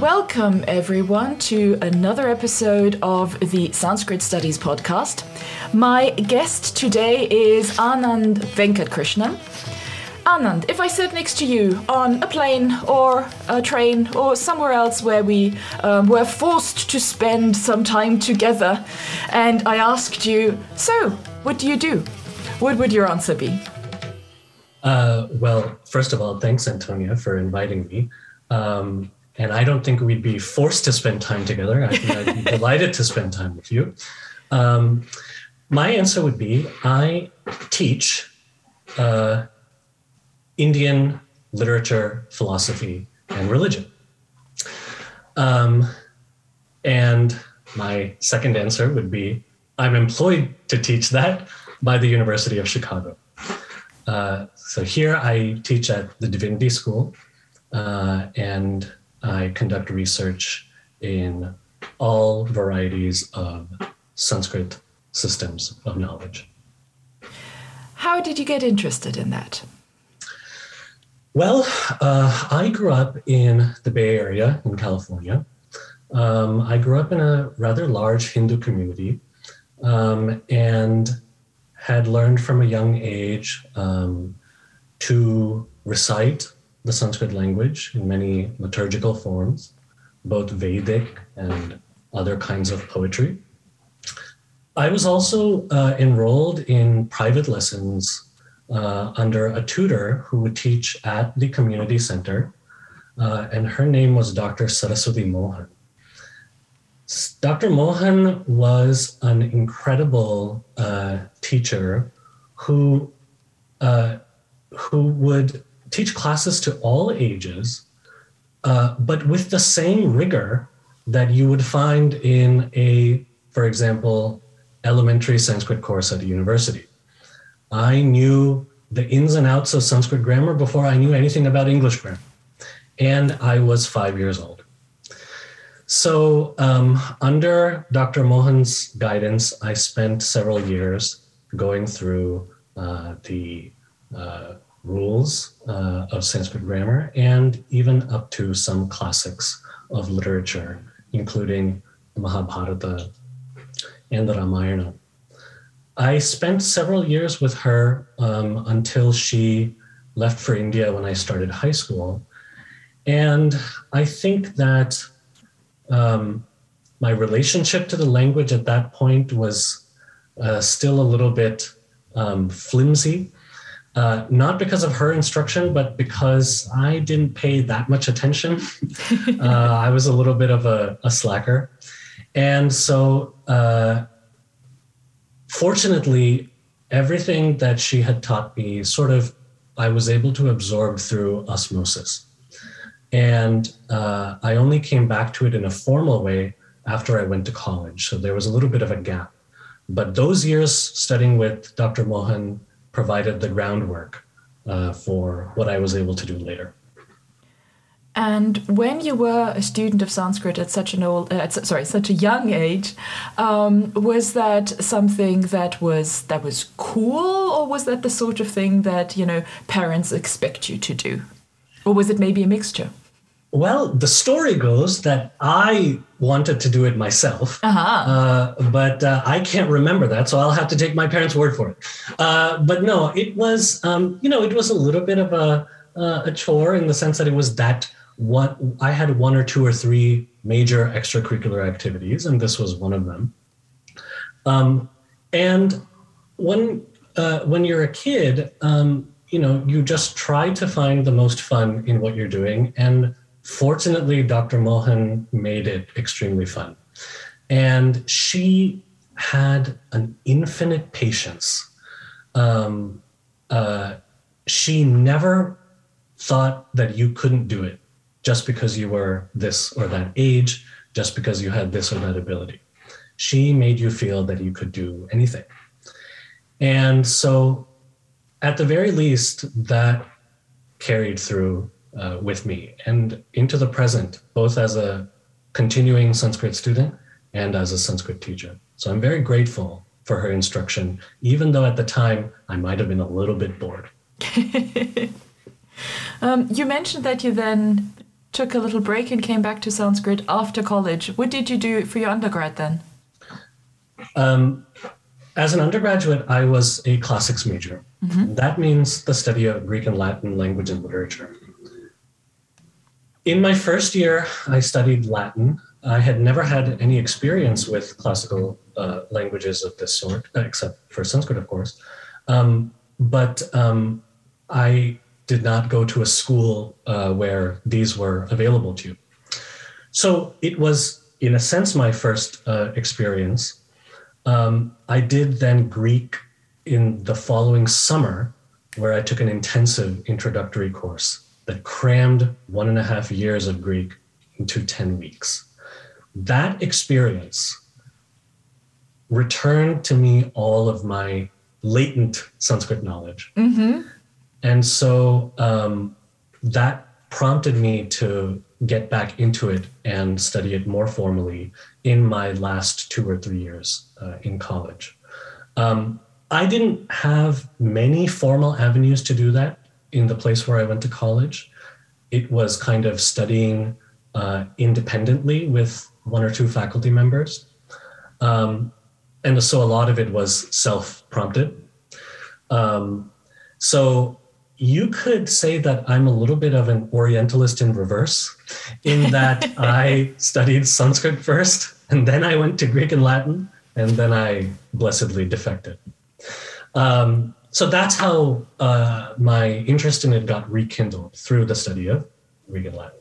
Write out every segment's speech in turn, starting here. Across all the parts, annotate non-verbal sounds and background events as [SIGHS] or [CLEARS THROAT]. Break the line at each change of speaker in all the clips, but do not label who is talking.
Welcome, everyone, to another episode of the Sanskrit Studies podcast. My guest today is Anand Venkatkrishnan. Anand, if I sat next to you on a plane or a train or somewhere else where we um, were forced to spend some time together, and I asked you, So, what do you do? What would your answer be?
Uh, well, first of all, thanks, Antonia, for inviting me. Um, and I don't think we'd be forced to spend time together. I think I'd be [LAUGHS] delighted to spend time with you. Um, my answer would be I teach uh, Indian literature, philosophy, and religion. Um, and my second answer would be I'm employed to teach that by the University of Chicago. Uh, so here I teach at the Divinity School, uh, and I conduct research in all varieties of Sanskrit systems of knowledge.
How did you get interested in that?
Well, uh, I grew up in the Bay Area in California. Um, I grew up in a rather large Hindu community um, and had learned from a young age um, to recite the Sanskrit language in many liturgical forms, both Vedic and other kinds of poetry. I was also uh, enrolled in private lessons uh, under a tutor who would teach at the community center, uh, and her name was Dr. Sarasvati Mohan. Dr. Mohan was an incredible uh, teacher who uh, who would teach classes to all ages, uh, but with the same rigor that you would find in a, for example, elementary Sanskrit course at a university. I knew the ins and outs of Sanskrit grammar before I knew anything about English grammar. And I was five years old. So, um, under Dr. Mohan's guidance, I spent several years going through uh, the uh, rules uh, of Sanskrit grammar and even up to some classics of literature, including the Mahabharata and the Ramayana. I spent several years with her um, until she left for India when I started high school. And I think that um, my relationship to the language at that point was uh, still a little bit um, flimsy. Uh, not because of her instruction, but because I didn't pay that much attention. [LAUGHS] uh, I was a little bit of a, a slacker. And so uh, fortunately, everything that she had taught me sort of I was able to absorb through osmosis. And uh, I only came back to it in a formal way after I went to college. So there was a little bit of a gap. But those years studying with Dr. Mohan provided the groundwork uh, for what I was able to do later.
And when you were a student of Sanskrit at such an old, uh, sorry, such a young age, um, was that something that was that was cool, or was that the sort of thing that you know parents expect you to do, or was it maybe a mixture?
Well, the story goes that I wanted to do it myself,
uh-huh.
uh, but uh, I can't remember that, so I'll have to take my parents' word for it. Uh, but no, it was, um, you know, it was a little bit of a, uh, a chore in the sense that it was that what i had one or two or three major extracurricular activities and this was one of them um, and when uh, when you're a kid um, you know you just try to find the most fun in what you're doing and fortunately dr mohan made it extremely fun and she had an infinite patience um, uh, she never thought that you couldn't do it just because you were this or that age, just because you had this or that ability. She made you feel that you could do anything. And so, at the very least, that carried through uh, with me and into the present, both as a continuing Sanskrit student and as a Sanskrit teacher. So, I'm very grateful for her instruction, even though at the time I might have been a little bit bored. [LAUGHS]
um, you mentioned that you then took a little break and came back to Sanskrit after college. What did you do for your undergrad then?
Um, as an undergraduate, I was a classics major. Mm-hmm. That means the study of Greek and Latin language and literature. In my first year, I studied Latin. I had never had any experience with classical uh, languages of this sort, except for Sanskrit, of course. Um, but um, I did not go to a school uh, where these were available to you. So it was, in a sense, my first uh, experience. Um, I did then Greek in the following summer, where I took an intensive introductory course that crammed one and a half years of Greek into 10 weeks. That experience returned to me all of my latent Sanskrit knowledge. Mm-hmm. And so um, that prompted me to get back into it and study it more formally in my last two or three years uh, in college. Um, I didn't have many formal avenues to do that in the place where I went to college. It was kind of studying uh, independently with one or two faculty members. Um, and so a lot of it was self prompted. Um, so you could say that I'm a little bit of an Orientalist in reverse, in that [LAUGHS] I studied Sanskrit first, and then I went to Greek and Latin, and then I blessedly defected. Um, so that's how uh, my interest in it got rekindled through the study of Greek and Latin.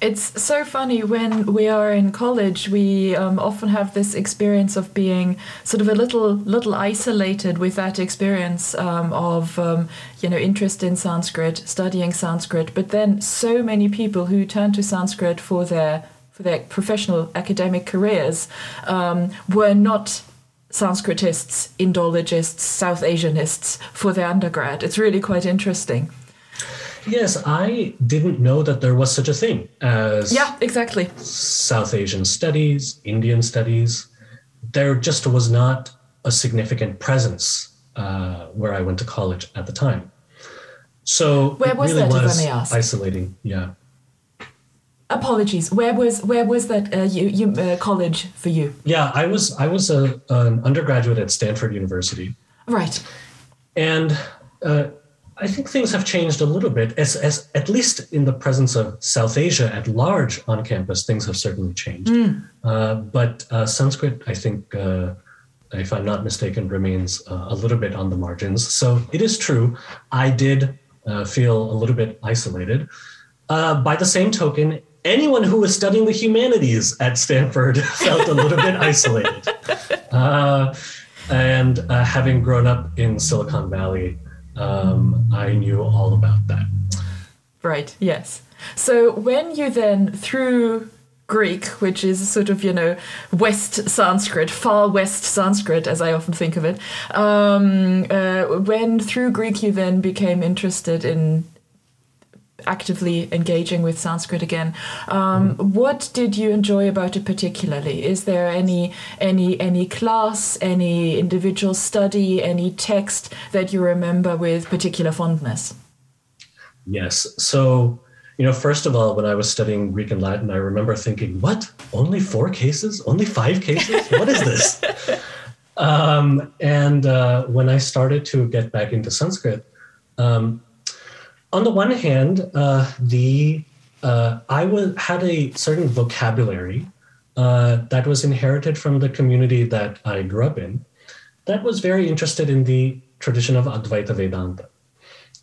It's so funny when we are in college. We um, often have this experience of being sort of a little, little isolated with that experience um, of um, you know interest in Sanskrit, studying Sanskrit. But then so many people who turn to Sanskrit for their for their professional academic careers um, were not Sanskritists, Indologists, South Asianists for their undergrad. It's really quite interesting.
Yes, I didn't know that there was such a thing as
yeah, exactly.
South Asian studies, Indian studies. There just was not a significant presence uh, where I went to college at the time. So
where was really that? Was if I may ask?
Isolating, yeah.
Apologies. Where was where was that uh, you, you uh, college for you?
Yeah, I was I was a, an undergraduate at Stanford University.
Right.
And uh, I think things have changed a little bit, as, as at least in the presence of South Asia at large on campus, things have certainly changed. Mm. Uh, but uh, Sanskrit, I think, uh, if I'm not mistaken, remains uh, a little bit on the margins. So it is true, I did uh, feel a little bit isolated. Uh, by the same token, anyone who was studying the humanities at Stanford [LAUGHS] felt a little bit isolated. and having grown up in Silicon Valley, um, I knew all about that.
Right, yes. So when you then, through Greek, which is sort of, you know, West Sanskrit, far West Sanskrit, as I often think of it, um, uh, when through Greek you then became interested in actively engaging with Sanskrit again. Um. What did you enjoy about it particularly? Is there any any any class, any individual study, any text that you remember with particular fondness?
Yes. So, you know, first of all, when I was studying Greek and Latin, I remember thinking, "What? Only four cases? Only five cases? What is this?" [LAUGHS] um, and uh, when I started to get back into Sanskrit. Um, on the one hand, uh, the uh, I was, had a certain vocabulary uh, that was inherited from the community that I grew up in that was very interested in the tradition of Advaita Vedanta.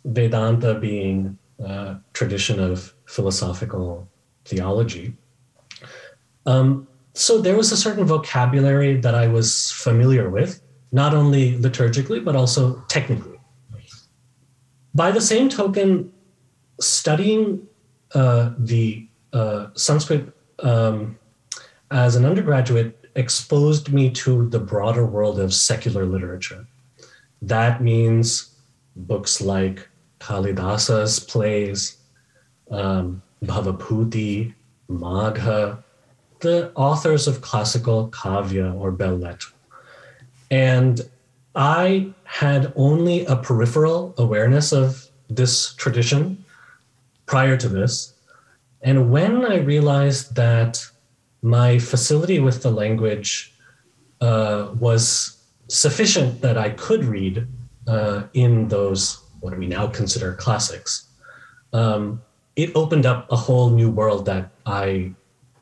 Vedanta being a uh, tradition of philosophical theology. Um, so there was a certain vocabulary that I was familiar with, not only liturgically, but also technically. By the same token, studying uh, the uh, Sanskrit um, as an undergraduate exposed me to the broader world of secular literature. That means books like Kalidasa's plays, um, Bhavabhuti, Magha, the authors of classical kavya or belles lettres. And I had only a peripheral awareness of this tradition prior to this. And when I realized that my facility with the language uh, was sufficient that I could read uh, in those, what we now consider classics, um, it opened up a whole new world that I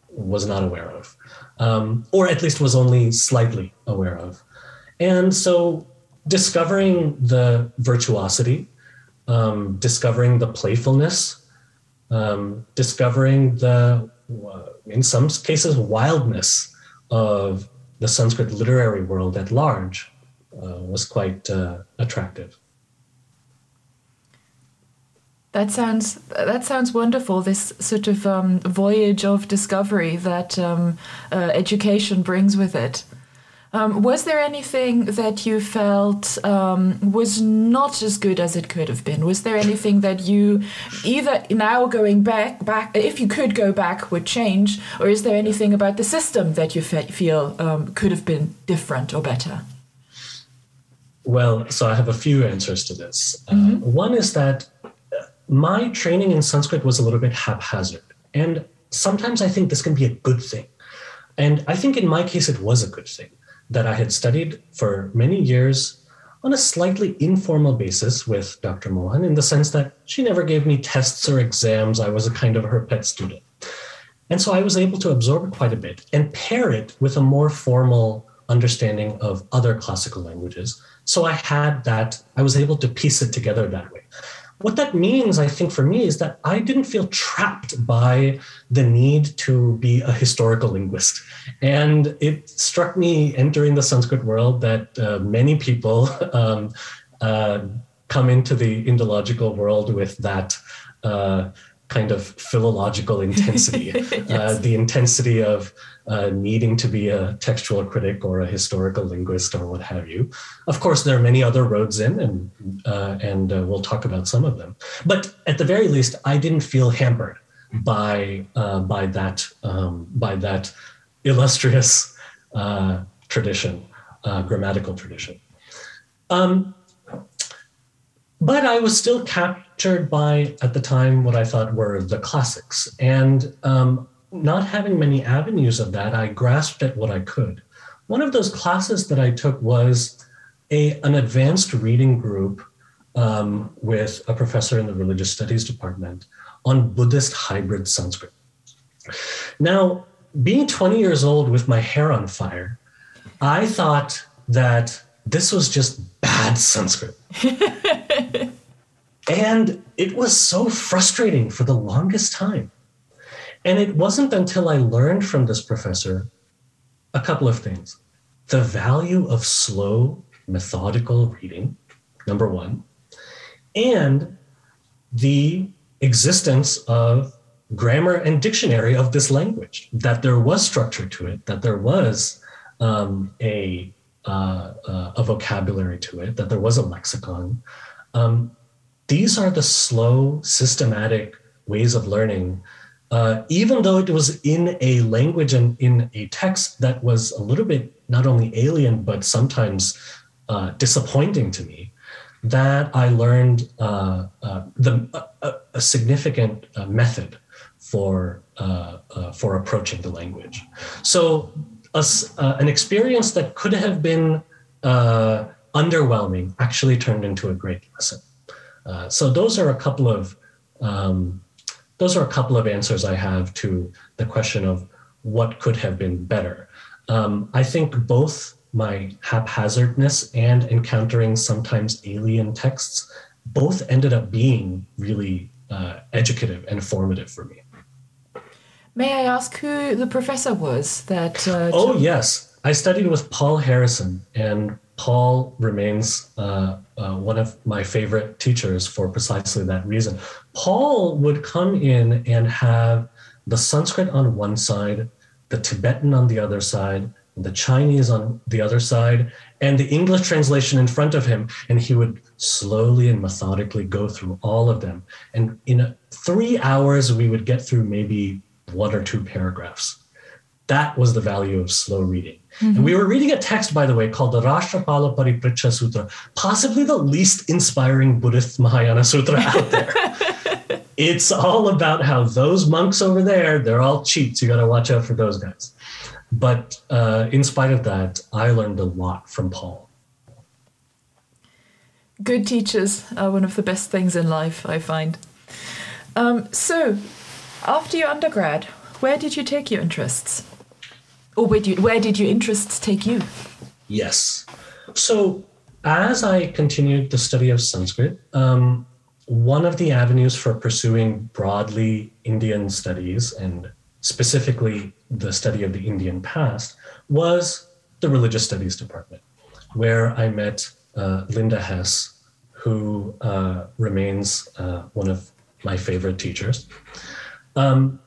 was not aware of, um, or at least was only slightly aware of. And so discovering the virtuosity, um, discovering the playfulness, um, discovering the, uh, in some cases, wildness of the Sanskrit literary world at large uh, was quite uh, attractive.
That sounds that sounds wonderful. This sort of um, voyage of discovery that um, uh, education brings with it. Um, was there anything that you felt um, was not as good as it could have been? Was there anything that you either now going back, back if you could go back, would change, or is there anything about the system that you fe feel um, could have been different or better?
Well, so I have a few answers to this. Mm -hmm. uh, one is that uh, my training in Sanskrit was a little bit haphazard, and sometimes I think this can be a good thing. And I think in my case, it was a good thing that I had studied for many years on a slightly informal basis with Dr. Mohan in the sense that she never gave me tests or exams. I was a kind of her pet student. And so I was able to absorb quite a bit and pair it with a more formal understanding of other classical languages. So I had that, I was able to piece it together that way. What that means, I think, for me is that I didn't feel trapped by the need to be a historical linguist. And it struck me entering the Sanskrit world that uh, many people [LAUGHS] um, uh, come into the Indological world with that. Uh, kind of philological intensity, [LAUGHS] uh, yes. uh, the intensity of uh, needing to be a textual critic or a historical linguist or what have you. Of course, there are many other roads in, and uh, and uh, we'll talk about some of them. But at the very least, I didn't feel hampered by uh, by that um, by that illustrious tradition, grammatical tradition. Um, but I was still captured by, at the time, what I thought were the classics. And um, not having many avenues of that, I grasped at what I could. One of those classes that I took was a, an advanced reading group um, with a professor in the religious studies department on Buddhist hybrid Sanskrit. Now, being 20 years old with my hair on fire, I thought that this was just bad Sanskrit. [LAUGHS] and it was so frustrating for the longest time. And it wasn't until I learned from this professor a couple of things the value of slow, methodical reading, number one, and the existence of grammar and dictionary of this language, that there was structure to it, that there was um, a uh, uh, a vocabulary to it, that there was a lexicon. Um, these are the slow, systematic ways of learning. Uh, even though it was in a language and in a text that was a little bit not only alien, but sometimes uh, disappointing to me, that I learned uh, the, a, a significant method for, for approaching the language. So a, uh, an experience that could have been uh, underwhelming actually turned into a great lesson. Uh, so those are a couple of um, those are a couple of answers I have to the question of what could have been better. Um, I think both my haphazardness and encountering sometimes alien texts both ended up being really uh, educative and formative for me.
May I ask who the professor was that? Uh,
oh, yes. I studied with Paul Harrison, and Paul remains uh, uh, one of my favorite teachers for precisely that reason. Paul would come in and have the Sanskrit on one side, the Tibetan on the other side, the Chinese on the other side, and the English translation in front of him. And he would slowly and methodically go through all of them. And in three hours, we would get through maybe one or two paragraphs. That was the value of slow reading. Mm-hmm. And we were reading a text, by the way, called the Rashtrapala Paripriccha Sutra, possibly the least inspiring Buddhist Mahayana sutra out there. [LAUGHS] it's all about how those monks over there, they're all cheats. You got to watch out for those guys. But uh, in spite of that, I learned a lot from Paul.
Good teachers are one of the best things in life, I find. Um, so, after your undergrad, where did you take your interests? Or where, you, where did your interests take you?
Yes. So, as I continued the study of Sanskrit, um, one of the avenues for pursuing broadly Indian studies and specifically the study of the Indian past was the religious studies department, where I met uh, Linda Hess, who uh, remains uh, one of my favorite teachers. Um,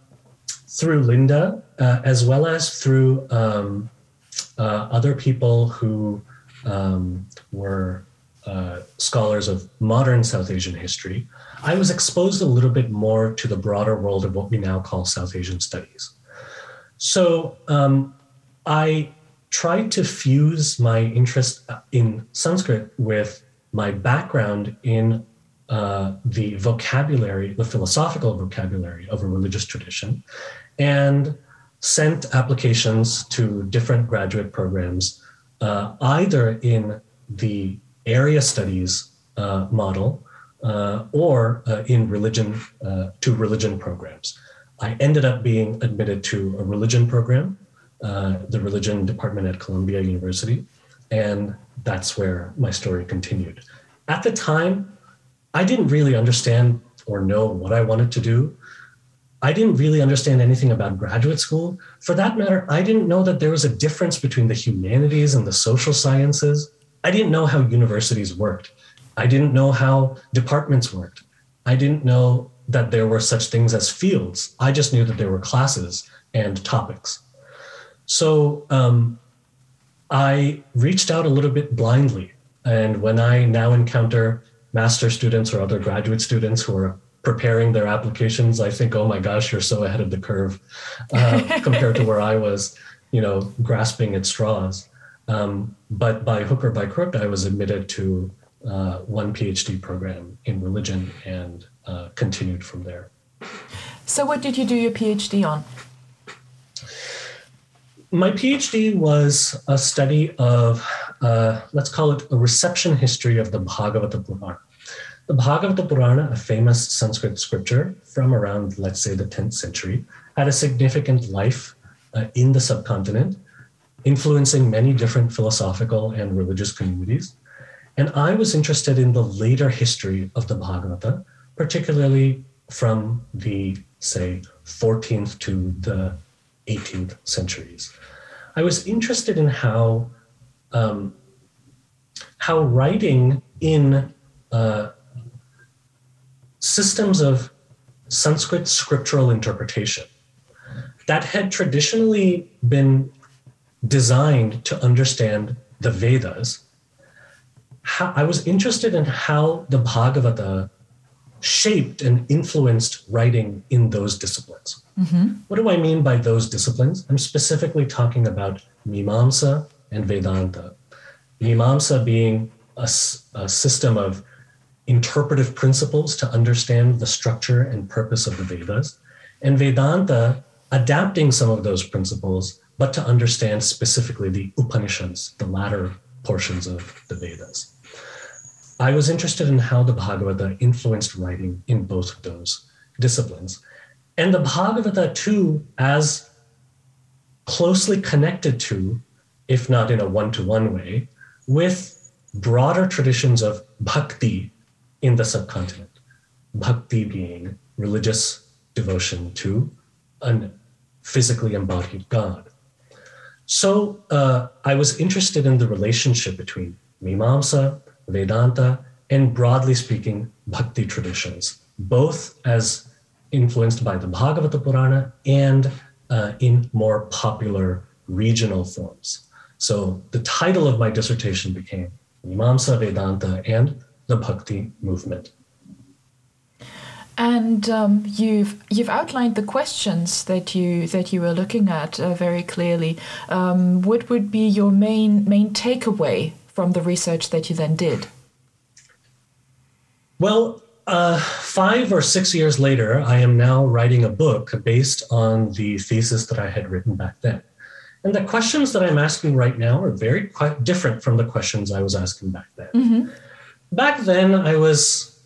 through Linda, uh, as well as through um, uh, other people who um, were uh, scholars of modern South Asian history, I was exposed a little bit more to the broader world of what we now call South Asian studies. So um, I tried to fuse my interest in Sanskrit with my background in uh, the vocabulary, the philosophical vocabulary of a religious tradition, and sent applications to different graduate programs, uh, either in the area studies uh, model uh, or uh, in religion uh, to religion programs. I ended up being admitted to a religion program, the religion department at Columbia University, and that's where my story continued. At the time, I didn't really understand or know what I wanted to do. I didn't really understand anything about graduate school. For that matter, I didn't know that there was a difference between the humanities and the social sciences. I didn't know how universities worked. I didn't know how departments worked. I didn't know that there were such things as fields. I just knew that there were classes and topics. So um, I reached out a little bit blindly. And when I now encounter master students or other graduate students who are preparing their applications, I think, oh my gosh, you're so ahead of the curve uh, [LAUGHS] compared to where I was, you know, grasping at straws. Um, but by hook or by crook, I was admitted to uh, one PhD program in religion and uh, continued from there.
So, what did you do your PhD on?
My PhD was a study of, uh, let's call it a reception history of the Bhagavata Purana. The Bhagavata Purana, a famous Sanskrit scripture from around, let's say, the 10th century, had a significant life uh, in the subcontinent, influencing many different philosophical and religious communities. And I was interested in the later history of the Bhagavata, particularly from the, say, 14th to the 18th centuries. I was interested in how, um, how writing in uh, systems of Sanskrit scriptural interpretation that had traditionally been designed to understand the Vedas. How, I was interested in how the Bhagavata shaped and influenced writing in those disciplines. Mm-hmm. What do I mean by those disciplines? I'm specifically talking about Mimamsa and Vedanta. Mimamsa being a, a system of interpretive principles to understand the structure and purpose of the Vedas, and Vedanta adapting some of those principles, but to understand specifically the Upanishads, the latter portions of the Vedas. I was interested in how the Bhagavata influenced writing in both of those disciplines. And the Bhagavata, too, as closely connected to, if not in a one to one way, with broader traditions of bhakti in the subcontinent. Bhakti being religious devotion to a physically embodied God. So uh, I was interested in the relationship between Mimamsa, Vedanta, and broadly speaking, Bhakti traditions, both as influenced by the Bhagavata Purana and uh, in more popular regional forms. So the title of my dissertation became Mimamsa Vedanta and the Bhakti movement.
And um, you've you've outlined the questions that you that you were looking at uh, very clearly. Um, what would be your main main takeaway from the research that you then did?
Well, uh, five or six years later, I am now writing a book based on the thesis that I had written back then. And the questions that I'm asking right now are very quite different from the questions I was asking back then. Mm-hmm. Back then, I was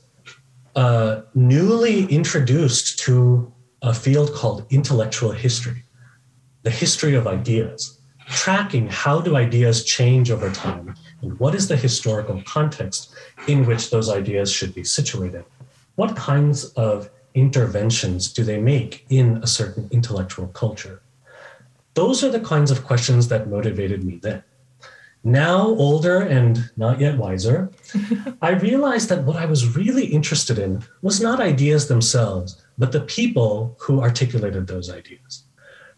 uh, newly introduced to a field called intellectual history, the history of ideas, tracking how do ideas change over time and what is the historical context in which those ideas should be situated. What kinds of interventions do they make in a certain intellectual culture? Those are the kinds of questions that motivated me then. Now, older and not yet wiser, [LAUGHS] I realized that what I was really interested in was not ideas themselves, but the people who articulated those ideas.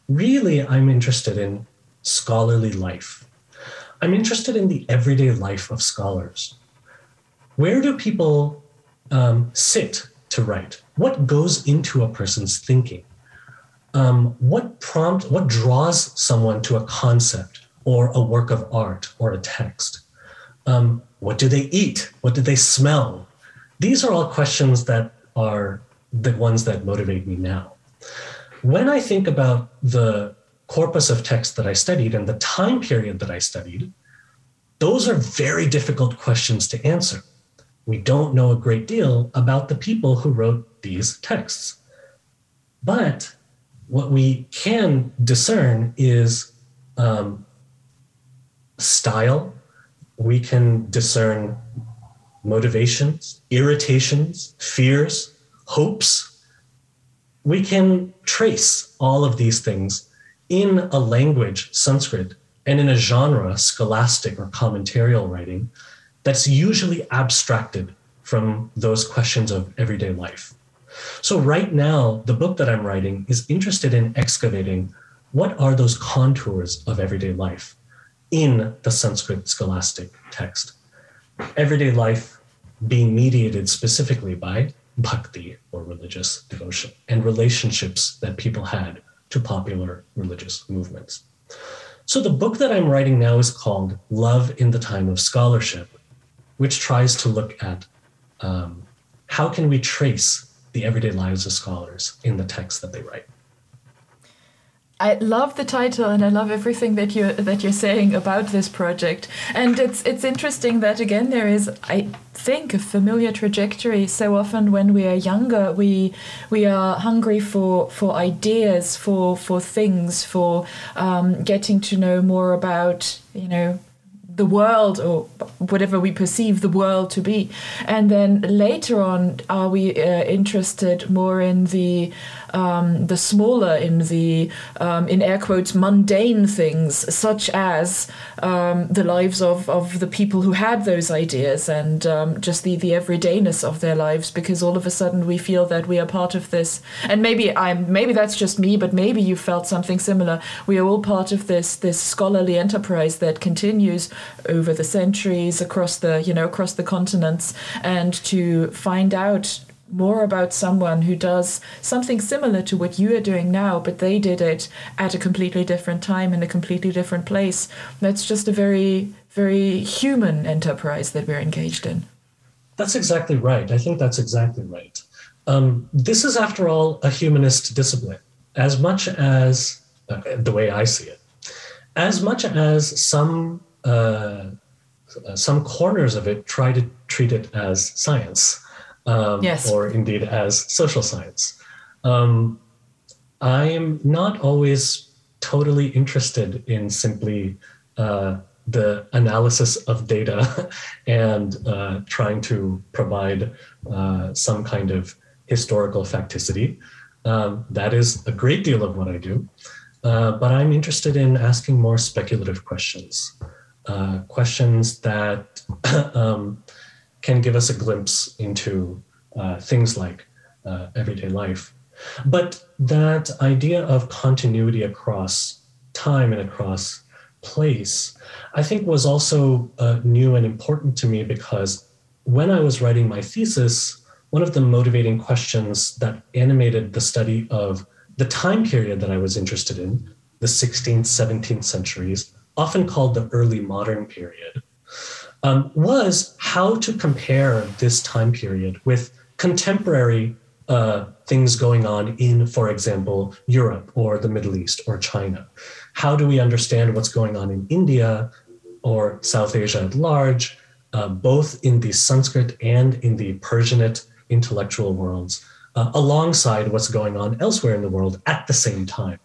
Really, I'm interested in scholarly life. I'm interested in the everyday life of scholars. Where do people um, sit to write? What goes into a person's thinking? Um, what prompt, what draws someone to a concept or a work of art or a text? Um, what do they eat? What do they smell? These are all questions that are the ones that motivate me now. When I think about the corpus of text that I studied and the time period that I studied, those are very difficult questions to answer. We don't know a great deal about the people who wrote these texts. But what we can discern is um, style, we can discern motivations, irritations, fears, hopes. We can trace all of these things in a language, Sanskrit, and in a genre, scholastic or commentarial writing, that's usually abstracted from those questions of everyday life. So, right now, the book that I'm writing is interested in excavating what are those contours of everyday life in the Sanskrit scholastic text. Everyday life being mediated specifically by bhakti or religious devotion and relationships that people had to popular religious movements. So, the book that I'm writing now is called Love in the Time of Scholarship, which tries to look at um, how can we trace the everyday lives of scholars in the texts that they write.
I love the title and I love everything that you that you're saying about this project. And it's it's interesting that again there is I think a familiar trajectory. So often when we are younger, we we are hungry for for ideas, for for things, for um, getting to know more about you know the world or whatever we perceive the world to be. And then later on are we uh, interested more in the um, the smaller in the um, in air quotes mundane things such as um, the lives of, of the people who had those ideas and um, just the the everydayness of their lives because all of a sudden we feel that we are part of this. And maybe I'm maybe that's just me but maybe you felt something similar. We are all part of this this scholarly enterprise that continues over the centuries across the you know across the continents and to find out more about someone who does something similar to what you are doing now, but they did it at a completely different time in a completely different place. That's just a very, very human enterprise that we're engaged in.
That's exactly right. I think that's exactly right. Um, this is, after all, a humanist discipline, as much as the way I see it, as much as some uh, some corners of it try to treat it as science um, yes. or indeed as social science. Um, I'm not always totally interested in simply uh, the analysis of data [LAUGHS] and uh, trying to provide uh, some kind of historical facticity. Um, that is a great deal of what I do. Uh, but I'm interested in asking more speculative questions, uh, questions that [CLEARS THROAT] um, can give us a glimpse into uh, things like uh, everyday life. But that idea of continuity across time and across place, I think was also uh, new and important to me because when I was writing my thesis, one of the motivating questions that animated the study of the time period that I was interested in, the 16th, 17th centuries, often called the early modern period, um, was how to compare this time period with contemporary uh, things going on in, for example, Europe or the Middle East or China? How do we understand what's going on in India or South Asia at large, uh, both in the Sanskrit and in the Persianate intellectual worlds, uh, alongside what's going on elsewhere in the world at the same time?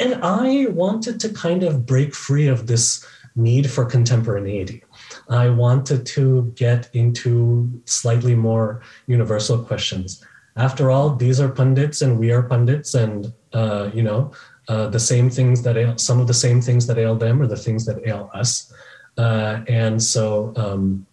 And I wanted to kind of break free of this need for contemporaneity. I wanted to get into slightly more universal questions. After all, these are pundits and we are pundits, and uh, you know, uh, the same things that ail, some of the same things that ail them are the things that ail us, uh, and so um,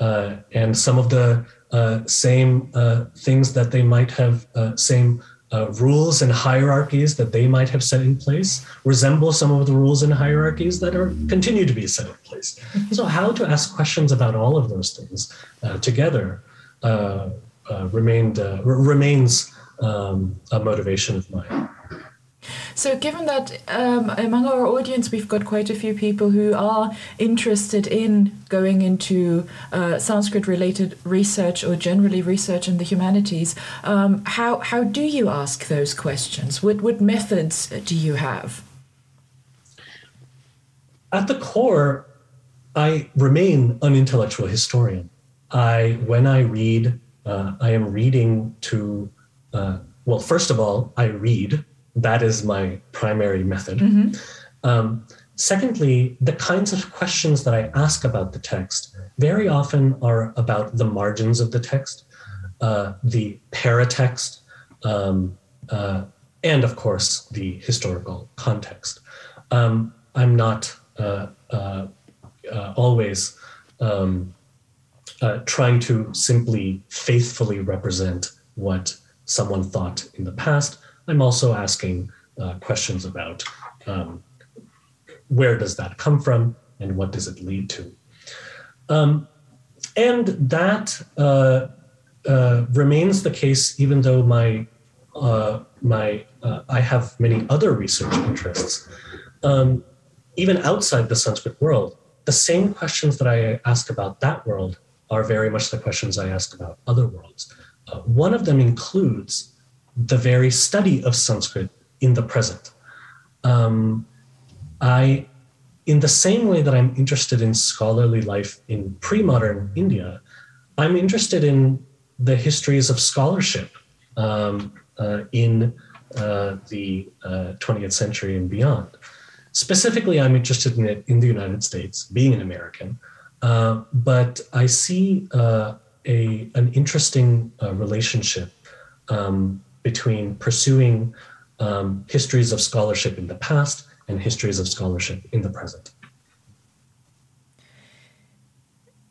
uh, and some of the uh, same uh, things that they might have same uh, rules and hierarchies that they might have set in place resemble some of the rules and hierarchies that are continue to be set in place. So, how to ask questions about all of those things uh, together uh, uh remained uh, r- remains um, a motivation of mine.
So, given that um, among our audience we've got quite a few people who are interested in going into uh, Sanskrit related research or generally research in the humanities, um, how, how do you ask those questions? What, what methods do you have?
At the core, I remain an intellectual historian. I, when I read, uh, I am reading to, uh, well, first of all, I read that is my primary method. Mm-hmm. Um, secondly, the kinds of questions that I ask about the text very often are about the margins of the text, uh, the paratext, um, uh, and of course, the historical context. Um, I'm not uh, uh, uh always um, uh, trying to simply faithfully represent what someone thought in the past. I'm also asking uh, questions about um, where does that come from and what does it lead to. Um, and that uh, uh, remains the case, even though my uh, my uh, I have many other research interests. Um, even outside the Sanskrit world, the same questions that I ask about that world are very much the questions I ask about other worlds. Uh, one of them includes the very study of Sanskrit in the present. Um, I, in the same way that I'm interested in scholarly life in pre modern India, I'm interested in the histories of scholarship um, uh, in uh, the uh, 20th century and beyond. Specifically, I'm interested in it in the United States, being an American. Uh, but I see uh, a, an interesting uh, relationship um, between pursuing um, histories of scholarship in the past and histories of scholarship in the present.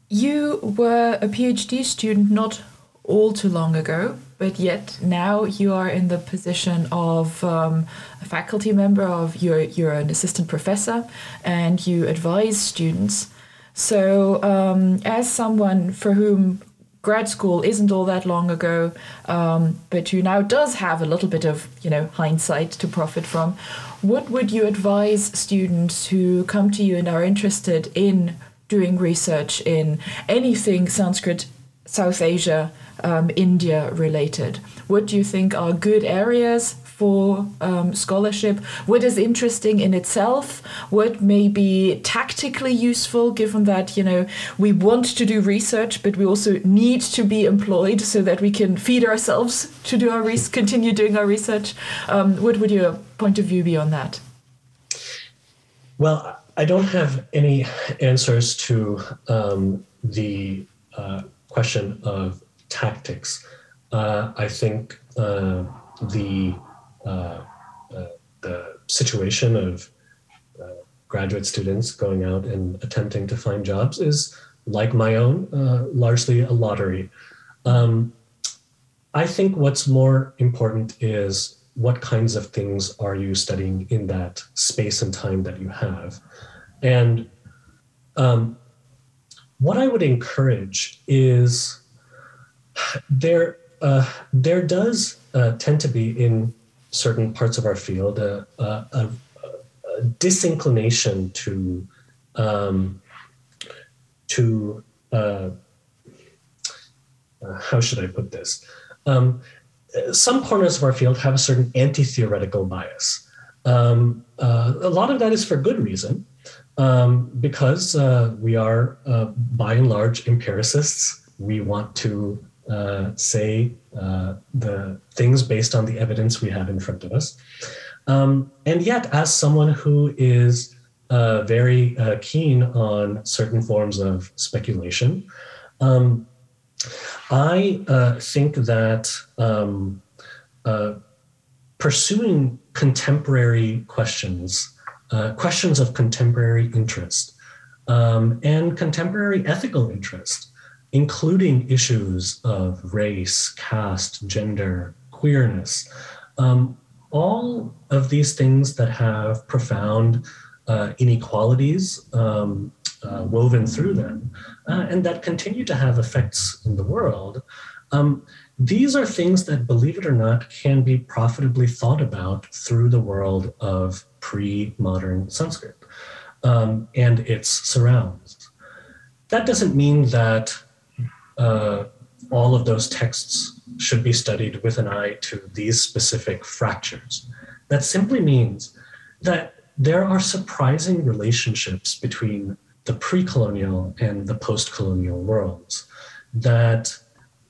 You were a PhD student not all too long ago, but yet now you are in the position of um, a faculty member of you're, you're an assistant professor and you advise students. So, um, as someone for whom grad school isn't all that long ago, um, but who now does have a little bit of you know hindsight to profit from. What would you advise students who come to you and are interested in doing research in anything Sanskrit, South Asia, um, India related? What do you think are good areas for um, scholarship, what is interesting in itself, what may be tactically useful, given that you know we want to do research, but we also need to be employed so that we can feed ourselves to do our res- continue doing our research. Um, what would your point of view be on that?
Well, I don't have any answers to um, the uh, question of tactics. Uh, I think uh, the uh, uh, the situation of uh, graduate students going out and attempting to find jobs is like my own, largely a lottery. Um, I think what's more important is what kinds of things are you studying in that space and time that you have? And um, what I would encourage is [SIGHS] there uh, there does uh, tend to be in certain parts of our field a, a, a, disinclination to um, to uh, uh, how should I put this? Um, some corners of our field have a certain anti theoretical bias. Um, uh, a lot of that is for good reason, um, because uh, we are, uh, by and large, empiricists. We want to uh, say uh, the things based on the evidence we have in front of us. Um, and yet, as someone who is uh, very keen on certain forms of speculation, um, I uh, think that um, uh, pursuing contemporary questions, uh, questions of contemporary interest, um, and contemporary ethical interest, including issues of race, caste, gender, queerness, um, all of these things that have profound uh, inequalities um, uh, woven through them uh, and that continue to have effects in the world. Um, these are things that, believe it or not, can be profitably thought about through the world of pre modern Sanskrit um, and its surrounds. That doesn't mean that uh, all of those texts should be studied with an eye to these specific fractures. That simply means that there are surprising relationships between the pre colonial and the post colonial worlds. That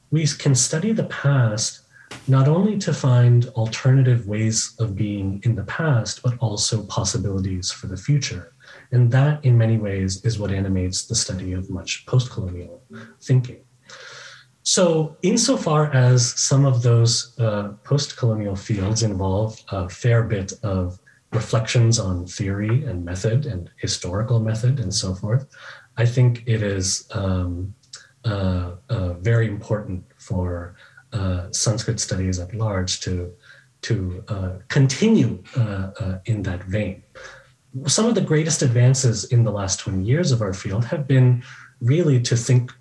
we can study the past not only to find alternative ways of being in the past, but also possibilities for the future. And that, in many ways, is what animates the study of much post colonial thinking. So, insofar as some of those uh, post colonial fields involve a fair bit of reflections on theory and method and historical method and so forth, I think it is um, uh, uh, very important for uh, Sanskrit studies at large to to uh, continue uh, in that vein. Some of the greatest advances in the last 20 years of our field have been really to think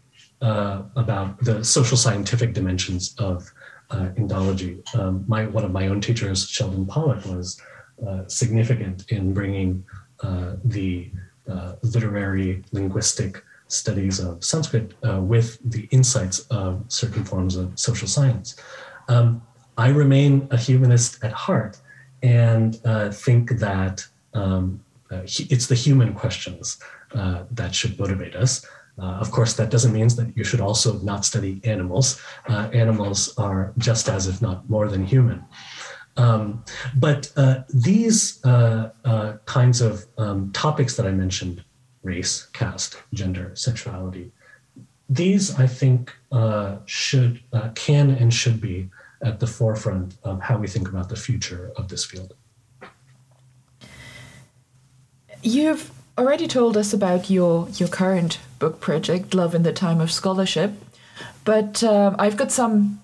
about the social scientific dimensions of Indology. Um, my, one of my own teachers, Sheldon Pollock, was uh, significant in bringing uh, the uh, literary linguistic studies of Sanskrit uh, with the insights of certain forms of social science. Um, I remain a humanist at heart and uh, think that um, it's the human questions that should motivate us. Uh, of course, that doesn't mean that you should also not study animals. Uh, animals are just as, if not more than human. Um, but uh, these uh, uh, kinds of um, topics that I mentioned race, caste, gender, sexuality these, I think, should, can, and should be at the forefront of how we think about the future of this field.
You've already told us about your, your current book project, Love in the Time of Scholarship, but uh, I've got some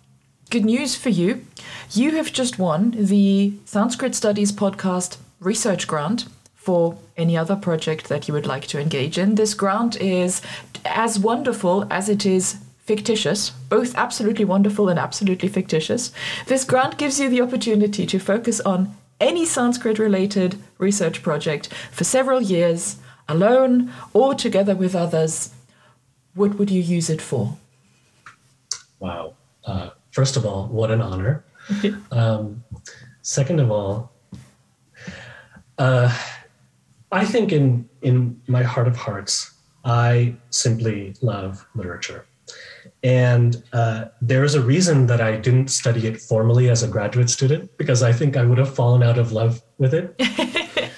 good news for you. You have just won the Sanskrit Studies podcast research grant for any other project that you would like to engage in. This grant is as wonderful as it is fictitious, both absolutely wonderful and absolutely fictitious. This grant gives you the opportunity to focus on any Sanskrit related research project for several years, alone or together with others. What would you use it for?
Wow. Uh, first of all, what an honor. [LAUGHS] um, second of all, uh, I think in in my heart of hearts, I simply love literature, and uh, there is a reason that I didn't study it formally as a graduate student because I think I would have fallen out of love with it. [LAUGHS]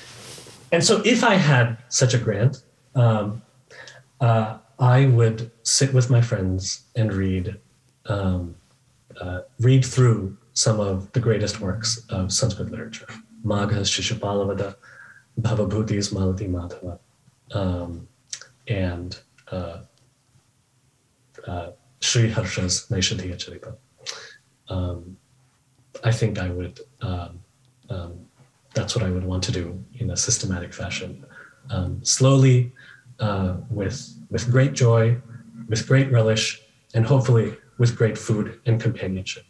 and so, if I had such a grant, um, uh, I would sit with my friends and read um, uh, read through some of the greatest works of Sanskrit literature. Maghas Shishupalavadha, Bhavabhutis Malati Madhava, um, and uh, uh, Sri Harsha's Naishadhiya Charita. Um, I think I would, um, um, that's what I would want to do in a systematic fashion. Um, slowly, uh, with, with great joy, with great relish, and hopefully with great food and companionship.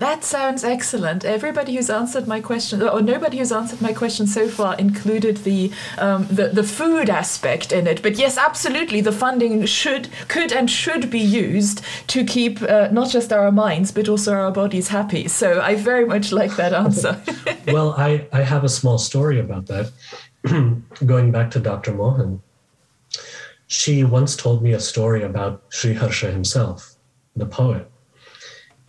That sounds excellent. Everybody who's answered my question, or nobody who's answered my question so far, included the um, the, the food aspect in it. But yes, absolutely, the funding should, could, and should be used to keep uh, not just our minds but also our bodies happy. So I very much like that answer. [LAUGHS]
well, I I have a small story about that. [CLEARS THROAT] Going back to Dr. Mohan, she once told me a story about Sri Harsha himself, the poet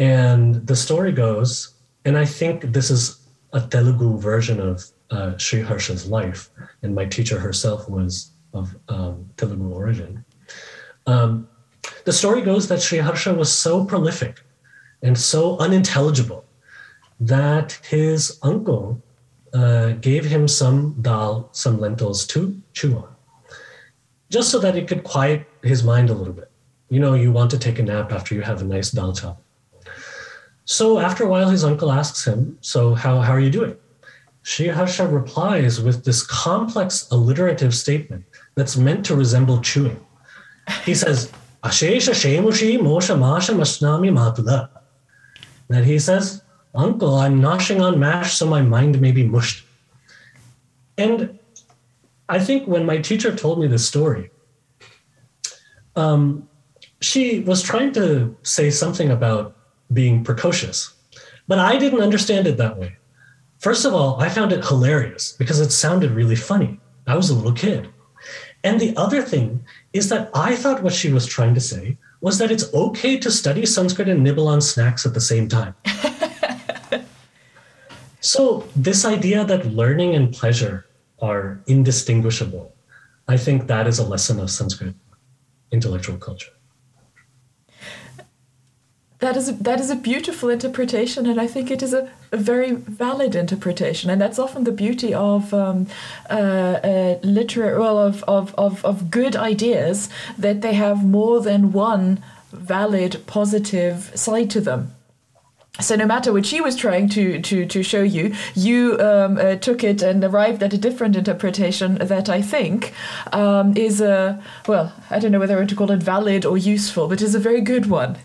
and the story goes, and I think this is a Telugu version of uh, Sri Harsha's life, and my teacher herself was of um, Telugu origin. Um, the story goes that Sri Harsha was so prolific and so unintelligible that his uncle uh, gave him some dal, some lentils to chew on, just so that it could quiet his mind a little bit. You know, you want to take a nap after you have a nice dal chop. So after a while, his uncle asks him, So how, how are you doing? Sri Harsha replies with this complex alliterative statement that's meant to resemble chewing. He says, Ashesha Shemushi Mosha Masha Mashnami Matula. That he says, Uncle, I'm noshing on mash so my mind may be mushed. And I think when my teacher told me this story, um, she was trying to say something about being precocious. But I didn't understand it that way. First of all, I found it hilarious because it sounded really funny. I was a little kid. And the other thing is that I thought what she was trying to say was that it's okay to study Sanskrit and nibble on snacks at the same time. [LAUGHS] so, this idea that learning and pleasure are indistinguishable, I think that is a lesson of Sanskrit intellectual culture
that is a, that is a beautiful interpretation, and I think it is a, a very valid interpretation, and that's often the beauty of um, uh, uh, literary, well, of, of, of, of good ideas that they have more than one valid, positive side to them. So no matter what she was trying to to to show you, you um, uh, took it and arrived at a different interpretation that I think um, is a well, I don't know whether I to call it valid or useful, but is a very good one.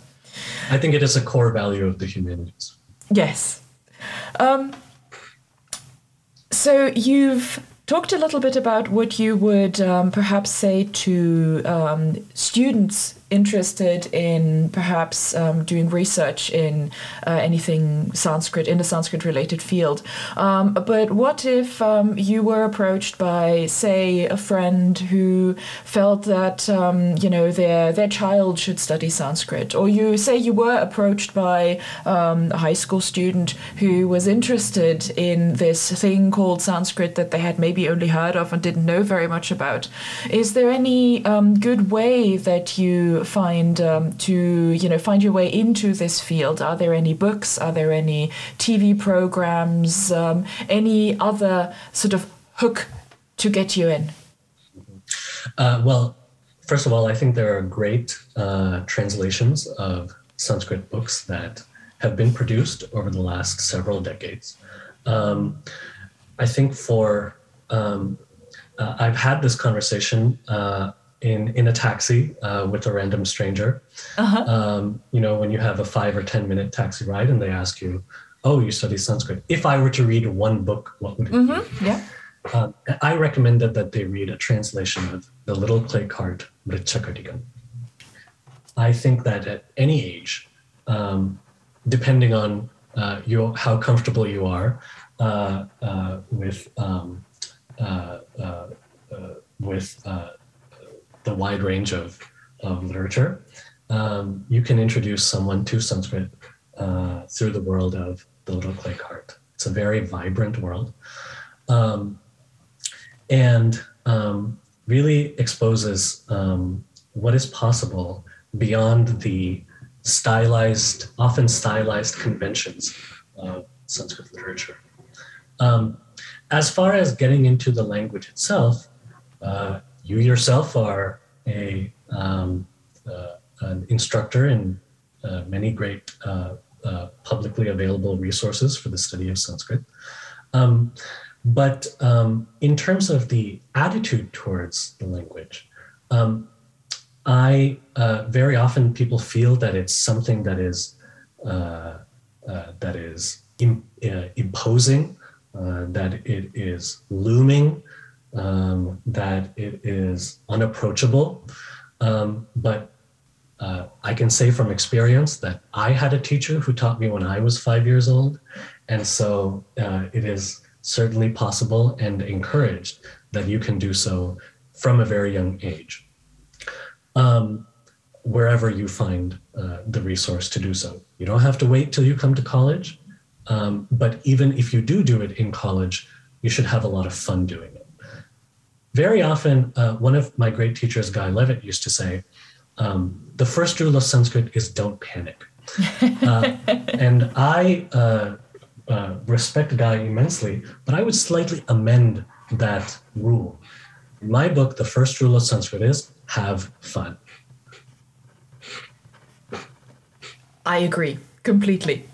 I think it is a core value of the humanities.
Yes. Um, so you've talked a little bit about what you would um, perhaps say to um, students interested in perhaps um, doing research in uh, anything Sanskrit, in a Sanskrit related field. Um, but what if um, you were approached by, say, a friend who felt that, um, you know, their, their child should study Sanskrit? Or you say you were approached by um, a high school student who was interested in this thing called Sanskrit that they had maybe only heard of and didn't know very much about. Is there any um, good way that you find um, to you know find your way into this field? Are there any books? Are there any TV programs? Um, any other sort of hook to get you in?
Uh, well, first of all, I think there are great uh, translations of Sanskrit books that have been produced over the last several decades. Um, I think for um, uh, I've had this conversation uh, in in a taxi uh, with a random stranger. Uh-huh. Um, you know, when you have a five or ten minute taxi ride, and they ask you, "Oh, you study Sanskrit." If I were to read one book, what would it
mm-hmm. be? Yeah.
Uh, I recommended that they read a translation of The Little Clay Cart, Mritchakatikam. I think that at any age, um, depending on uh, your how comfortable you are uh, uh, with um, uh, uh, with the wide range of, of literature, um, you can introduce someone to Sanskrit uh, through the world of the little clay cart. It's a very vibrant world. Um, and um, really exposes um, what is possible beyond the stylized, often stylized conventions of Sanskrit literature. Um, as far as getting into the language itself, uh, you yourself are a um, uh, an instructor in uh, many great uh, uh, publicly available resources for the study of Sanskrit. Um, but um, in terms of the attitude towards the language, um, I uh, very often people feel that it's something that is that is in, imposing, that it is looming, um, that it is unapproachable. Um, but uh, I can say from experience that I had a teacher who taught me when I was five years old. And so uh, it is certainly possible and encouraged that you can do so from a very young age, um, wherever you find uh, the resource to do so. You don't have to wait till you come to college. Um, but even if you do do it in college, you should have a lot of fun doing it. Very often, uh, one of my great teachers, Guy Leavitt, used to say, um, the first rule of Sanskrit is don't panic. Uh, [LAUGHS] and I uh, uh, respect Guy immensely, but I would slightly amend that rule. In my book, the first rule of Sanskrit is have fun.
I agree completely.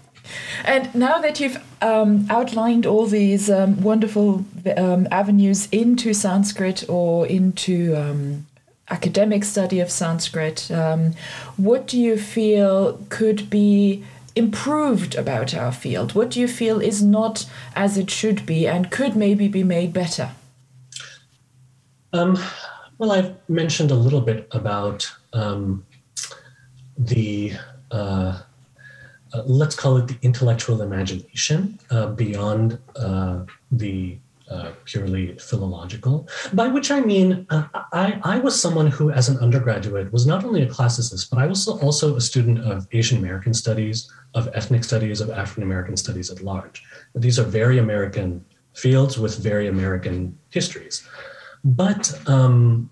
And now that you've um, outlined all these um, wonderful um, avenues into Sanskrit or into um, academic study of Sanskrit, um, what do you feel could be improved about our field? What do you feel is not as it should be and could maybe be made better?
Um, well, I've mentioned a little bit about the uh, uh, let's call it the intellectual imagination uh, beyond uh, the uh, purely philological, by which I mean uh, I, I, was someone who, as an undergraduate, was not only a classicist, but I was also a student of Asian American studies, of ethnic studies, of African American studies at large. These are very American fields with very American histories. But um,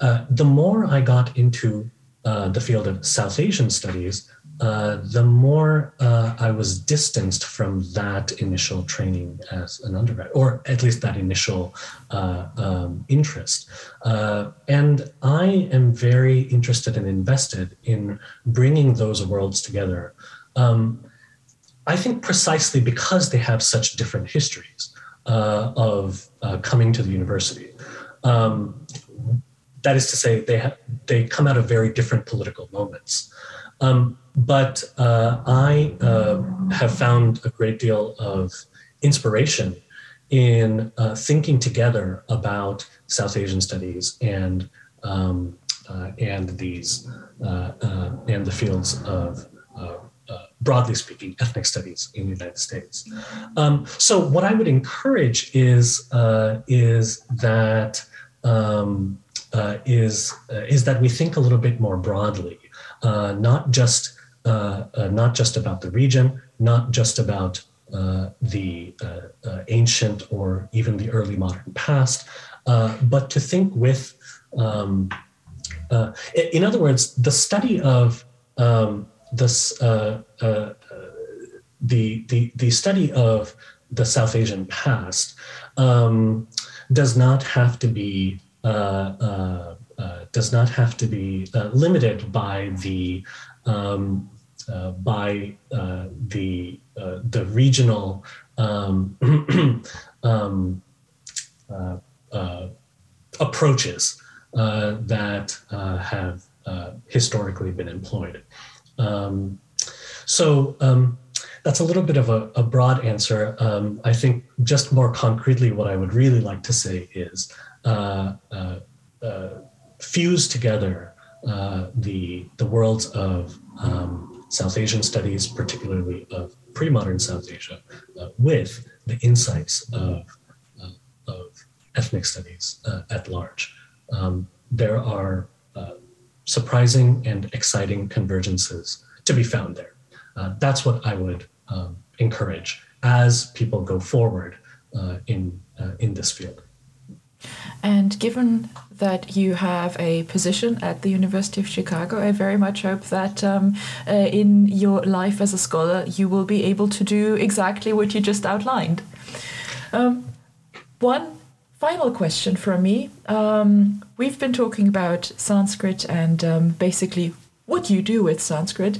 uh, the more I got into the field of South Asian studies, uh, the more uh, I was distanced from that initial training as an undergrad, or at least that initial uh, um, interest. Uh, and I am very interested and invested in bringing those worlds together. Um, I think precisely because they have such different histories uh, of coming to the university. Um, that is to say, they ha- they come out of very different political moments. Um, but uh, I uh, have found a great deal of inspiration in uh, thinking together about South Asian studies and um, uh, and these uh, uh, and the fields of broadly speaking ethnic studies in the United States. Um, so what I would encourage is is that um, is is that we think a little bit more broadly, not just uh, uh, not just about the region, not just about uh, the ancient or even the early modern past, but to think with, um, in other words, the study of um, this, the, the, the study of the South Asian past um, does not have to be uh, uh, uh, does not have to be limited by the um, uh, by uh, the uh, the regional um, [CLEARS THROAT] um, approaches that have historically been employed. Um, so um, that's a little bit of a, a broad answer. Um, I think just more concretely, what I would really like to say is uh, uh, uh, fuse together the the worlds of um, South Asian studies, particularly of pre modern South Asia, uh, with the insights of, uh, of ethnic studies uh, at large. Um, there are uh, surprising and exciting convergences to be found there. Uh, that's what I would um, encourage as people go forward in, in this field.
And given that you have a position at the University of Chicago, I very much hope that um, uh, in your life as a scholar, you will be able to do exactly what you just outlined. Um, one final question from me. Um, we've been talking about Sanskrit and um, basically what you do with Sanskrit.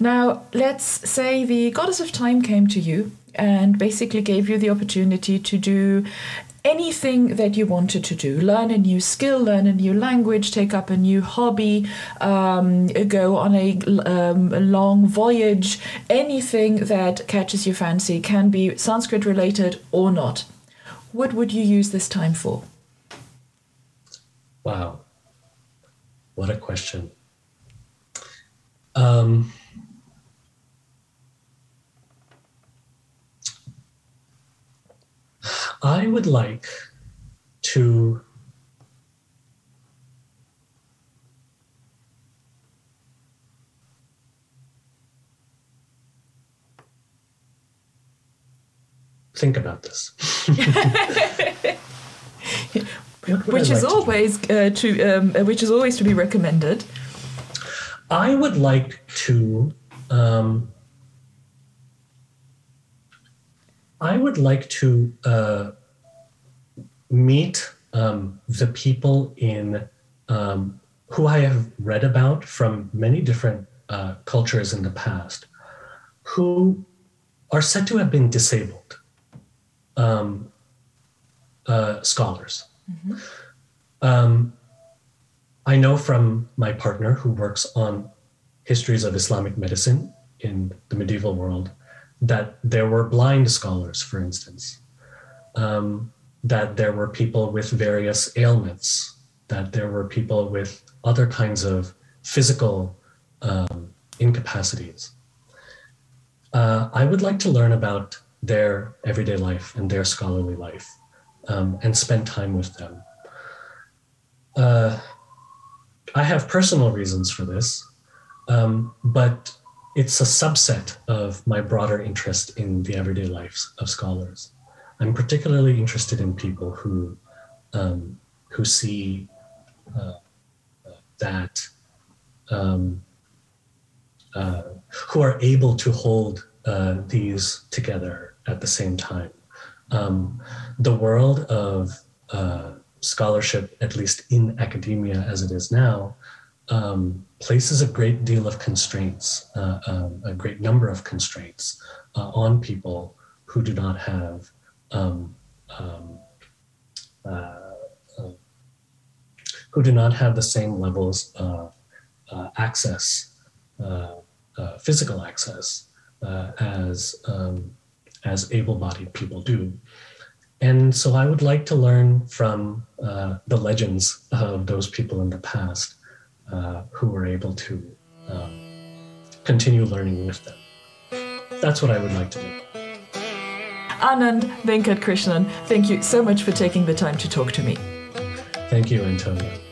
Now, let's say the goddess of time came to you and basically gave you the opportunity to do anything that you wanted to do learn a new skill, learn a new language, take up a new hobby, um, go on a, um, a long voyage, anything that catches your fancy can be Sanskrit related or not. What would you use this time for?
Wow. What a question. Um, I would like to think about this. [LAUGHS]
which is like always to, uh, to um, which is always to be recommended.
I would like to. Um, I would like to uh, meet um, the people in um, who I have read about from many different uh, cultures in the past, who are said to have been disabled um, uh, scholars. Mm-hmm. Um, I know from my partner who works on histories of Islamic medicine in the medieval world that there were blind scholars, for instance, um, that there were people with various ailments, that there were people with other kinds of physical um, incapacities. Uh, I would like to learn about their everyday life and their scholarly life um, and spend time with them. Uh, I have personal reasons for this, um, but it's a subset of my broader interest in the everyday lives of scholars. I'm particularly interested in people who um, who see uh, that um, uh, who are able to hold uh, these together at the same time. Um, the world of uh, scholarship, at least in academia as it is now, um, places a great deal of constraints, uh, um, a great number of constraints uh, on people who do not have um, um uh, uh, who do not have the same levels of uh, access, uh, physical access, as um, as able-bodied people do. And so I would like to learn from the legends of those people in the past uh, who were able to um, continue learning with them. That's what I would like to do.
Anand Venkatkrishnan, thank you so much for taking the time to talk to me.
Thank you, Antonia.